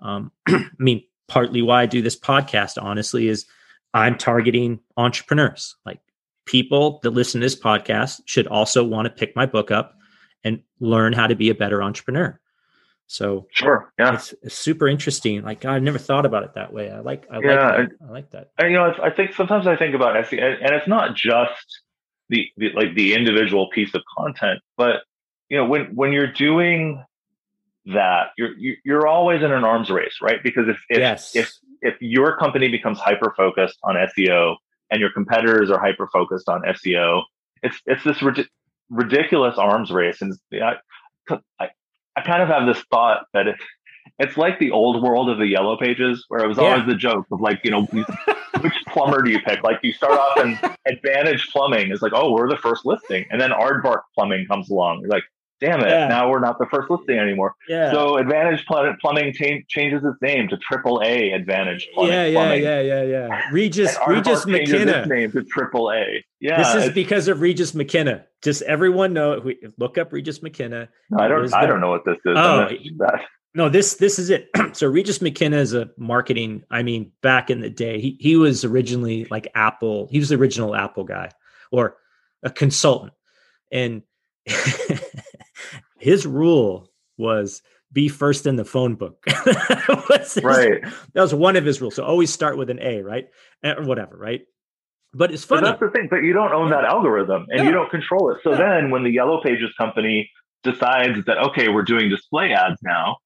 Um, I mean, partly why I do this podcast, honestly, is I'm targeting entrepreneurs. Like people that listen to this podcast should also want to pick my book up and learn how to be a better entrepreneur. So Sure. Yeah. it's, it's super interesting. Like I never thought about it that way. I like, I Yeah, like, that. I like that. And, you know, it's- I think sometimes I think about SEO, and it's not just the, the like the individual piece of content, but you know, when when you're doing that, you're you- you're always in an arms race, right? Because if if yes. if if your company becomes hyper focused on SEO and your competitors are hyper focused on SEO, it's it's this rid- ridiculous arms race. And I, I I kind of have this thought that it, it's like the old world of the yellow pages, where it was Yeah. always the joke of like, you know, which plumber do you pick? Like you start off and Advantage Plumbing is like, oh, we're the first listing, and then Aardvark Plumbing comes along. You're like, damn it, Yeah. now we're not the first listing anymore. yeah. So Advantage Pl- Plumbing cha- changes its name to Triple A Advantage Plumbing. yeah, yeah, Plumbing. yeah, yeah, yeah. Regis, Regis changes its McKenna. name to Triple A. Yeah, this is because of Regis McKenna. Just everyone know. we- Look up Regis McKenna. I don't. I the- don't know what this is. Oh, no, this this is it. so Regis McKenna is a marketing. I mean, back in the day, he he was originally like Apple. He was the original Apple guy, or a consultant, and his rule was be first in the phone book. right. That was one of his rules. So always start with an A, right? Eh, or whatever, right? But it's funny. But that's the thing. But you don't own that algorithm and you don't control it. So then when the Yellow Pages company decides that okay, we're doing display ads now,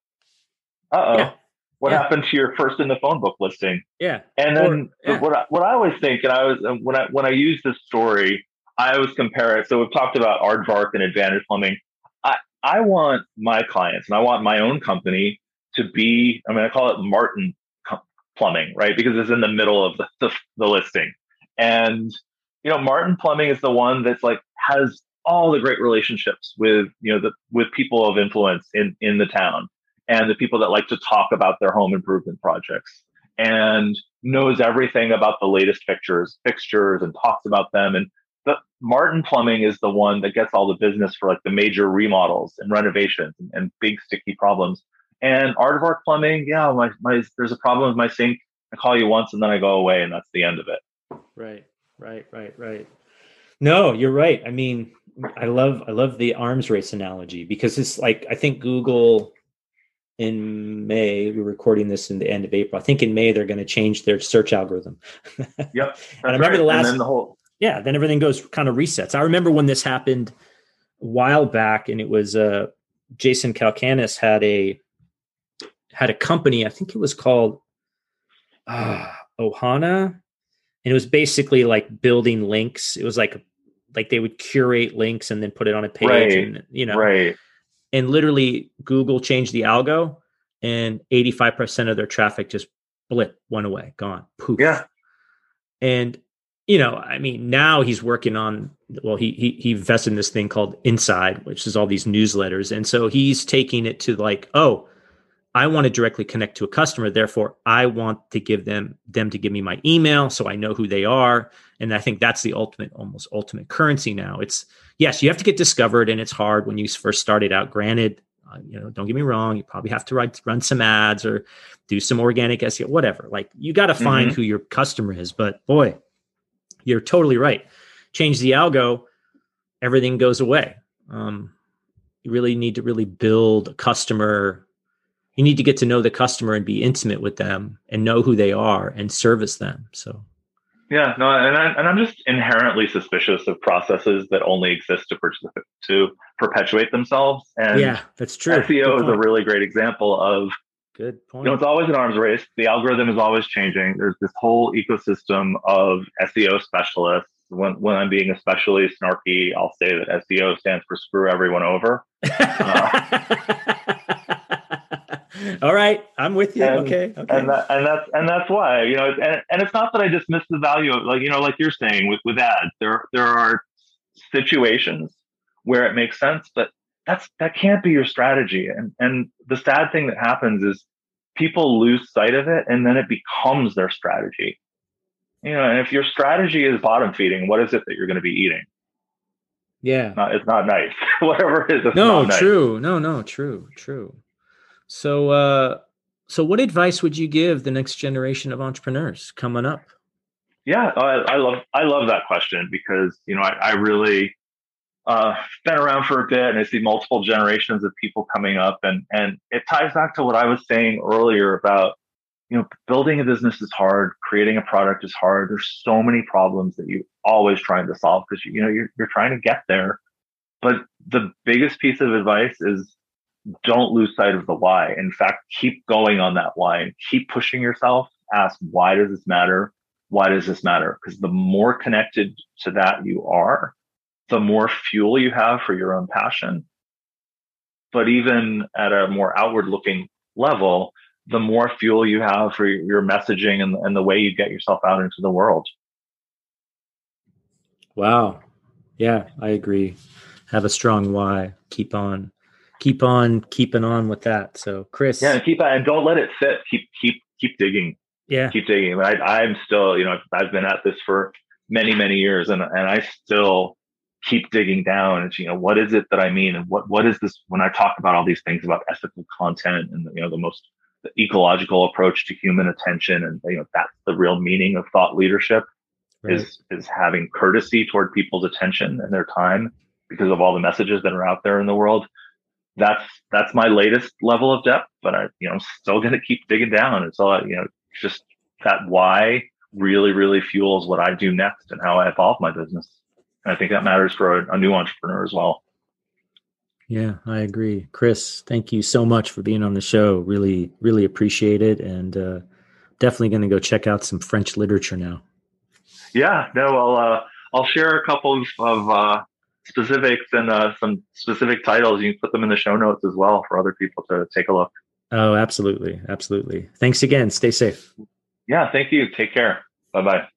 uh oh. Yeah. What yeah. happened to your first in the phone book listing? Yeah. And then or, yeah. what I, what I always think, and I was when I when I use this story, I always compare it. So we've talked about Aardvark and Advantage Plumbing. I I want my clients and I want my own company to be. I mean, I call it Martin Plumbing, right? Because it's in the middle of the, the, the listing. And you know, Martin Plumbing is the one that's like has all the great relationships with you know the with people of influence in in the town and the people that like to talk about their home improvement projects and knows everything about the latest fixtures, fixtures and talks about them. And the Martin Plumbing is the one that gets all the business for like the major remodels and renovations and, and big sticky problems. And Art of Aardvark Plumbing, yeah, my, my there's a problem with my sink. I call you once and then I go away and that's the end of it. Right, right, right, right. No, you're right. I mean, I love I love the arms race analogy because it's like I think Google in May. We're recording this in the end of April. I think in May they're going to change their search algorithm. Yep. and I remember right. the last. the whole. Yeah, then everything goes kind of resets. I remember when this happened a while back, and it was uh, Jason Calacanis had a had a company. I think it was called uh, Ohana, and it was basically like building links. It was like like they would curate links and then put it on a page, right. and you know, right and literally Google changed the algo and 85% of their traffic just blip went away, gone, poof. Yeah. And you know, I mean, now he's working on well, he he he invested in this thing called Inside, which is all these newsletters. And so he's taking it to like, oh, I want to directly connect to a customer. Therefore, I want to give them them to give me my email so I know who they are. And I think that's the ultimate, almost ultimate currency now. It's yes, you have to get discovered, and it's hard when you first started out. Granted, uh, you know, don't get me wrong, you probably have to write, run some ads or do some organic SEO, whatever. Like you got to find mm-hmm. who your customer is. But boy, you're totally right. Change the algo, everything goes away. Um, you really need to really build a customer. You need to get to know the customer and be intimate with them and know who they are and service them. So yeah, no, and I, and I'm just inherently suspicious of processes that only exist to to perpetuate themselves. And yeah, that's true. SEO is a really great example of good point. You know, it's always an arms race. The algorithm is always changing. There's this whole ecosystem of SEO specialists. When when I'm being especially snarky, I'll say that SEO stands for screw everyone over. Uh, All right, I'm with you. And, okay, okay. And, that, and that's and that's why you know, and, and it's not that I dismiss the value of like you know, like you're saying with with ads. There there are situations where it makes sense, but that's that can't be your strategy. And and the sad thing that happens is people lose sight of it, and then it becomes their strategy. You know, and if your strategy is bottom feeding, what is it that you're going to be eating? Yeah, it's not, it's not nice. Whatever it is, no, nice. true, no, no, true, true. So, uh, so what advice would you give the next generation of entrepreneurs coming up? Yeah, I, I love I love that question because you know I, I really uh, been around for a bit and I see multiple generations of people coming up and and it ties back to what I was saying earlier about you know building a business is hard, creating a product is hard. There's so many problems that you're always trying to solve because you, you know you're you're trying to get there. But the biggest piece of advice is don't lose sight of the why. In fact, keep going on that why and keep pushing yourself. Ask, why does this matter? Why does this matter? Because the more connected to that you are, the more fuel you have for your own passion. But even at a more outward looking level, the more fuel you have for your messaging and, and the way you get yourself out into the world. Wow. Yeah, I agree. Have a strong why. Keep on keep on keeping on with that. So, Chris, yeah, and keep and don't let it sit. Keep keep keep digging. Yeah, keep digging. I, I'm still, you know, I've been at this for many many years, and and I still keep digging down and you know what is it that I mean and what what is this when I talk about all these things about ethical content and you know the most the ecological approach to human attention and you know that's the real meaning of thought leadership right. is is having courtesy toward people's attention and their time because of all the messages that are out there in the world. That's that's my latest level of depth but i you know I'm still going to keep digging down. It's all you know just that why really really fuels what i do next and how i evolve my business i think that matters for a, a new entrepreneur as well yeah, I agree. Chris, thank you so much for being on the show. Really, really appreciate it. And uh, definitely going to go check out some French literature now. Yeah, no, I'll, uh, I'll share a couple of, of uh, specifics and uh, some specific titles. You can put them in the show notes as well for other people to take a look. Oh, absolutely. Absolutely. Thanks again. Stay safe. Yeah, thank you. Take care. Bye bye.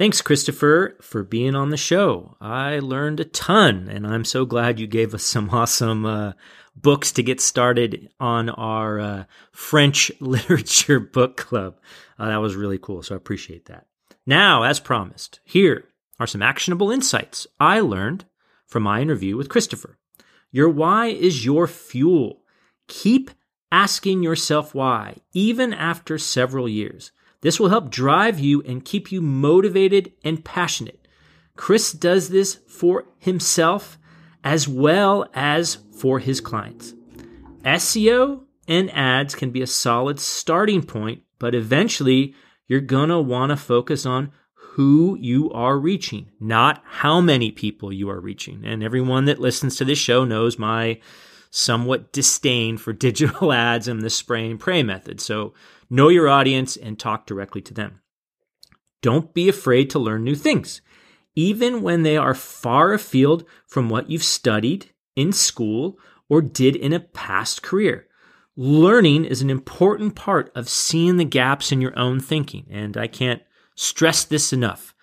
Thanks, Christopher, for being on the show. I learned a ton, and I'm so glad you gave us some awesome uh, books to get started on our uh, French literature book club. Uh, that was really cool, so I appreciate that. Now, as promised, here are some actionable insights I learned from my interview with Christopher. Your why is your fuel. Keep asking yourself why, even after several years. This will help drive you and keep you motivated and passionate. Chris does this for himself as well as for his clients. SEO and ads can be a solid starting point, but eventually you're going to want to focus on who you are reaching, not how many people you are reaching. And everyone that listens to this show knows my somewhat disdain for digital ads and the spray and pray method. So Know your audience and talk directly to them. Don't be afraid to learn new things, even when they are far afield from what you've studied in school or did in a past career. Learning is an important part of seeing the gaps in your own thinking, and I can't stress this enough.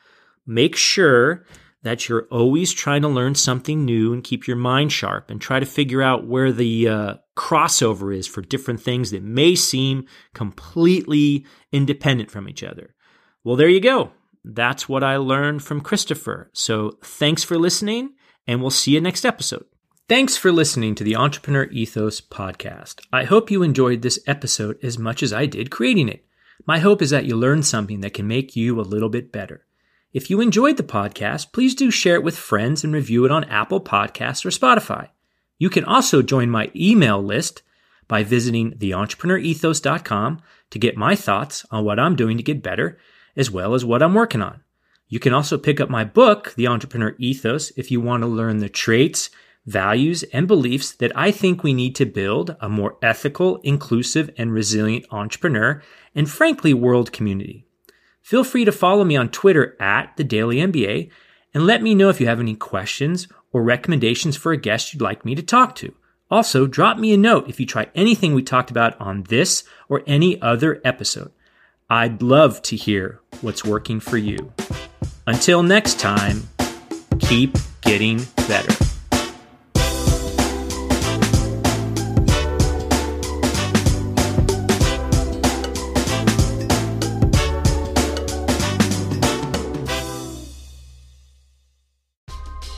Make sure that you're always trying to learn something new and keep your mind sharp and try to figure out where the uh, crossover is for different things that may seem completely independent from each other. Well, there you go. That's what I learned from Christopher. So thanks for listening, and we'll see you next episode. Thanks for listening to the Entrepreneur Ethos podcast. I hope you enjoyed this episode as much as I did creating it. My hope is that you learned something that can make you a little bit better. If you enjoyed the podcast, please do share it with friends and review it on Apple Podcasts or Spotify. You can also join my email list by visiting theentrepreneurethos.com to get my thoughts on what I'm doing to get better, as well as what I'm working on. You can also pick up my book, The Entrepreneur Ethos, if you want to learn the traits, values, and beliefs that I think we need to build a more ethical, inclusive, and resilient entrepreneur and frankly, world community. Feel free to follow me on Twitter at the Daily MBA and let me know if you have any questions or recommendations for a guest you'd like me to talk to. Also, drop me a note if you try anything we talked about on this or any other episode. I'd love to hear what's working for you. Until next time, keep getting better.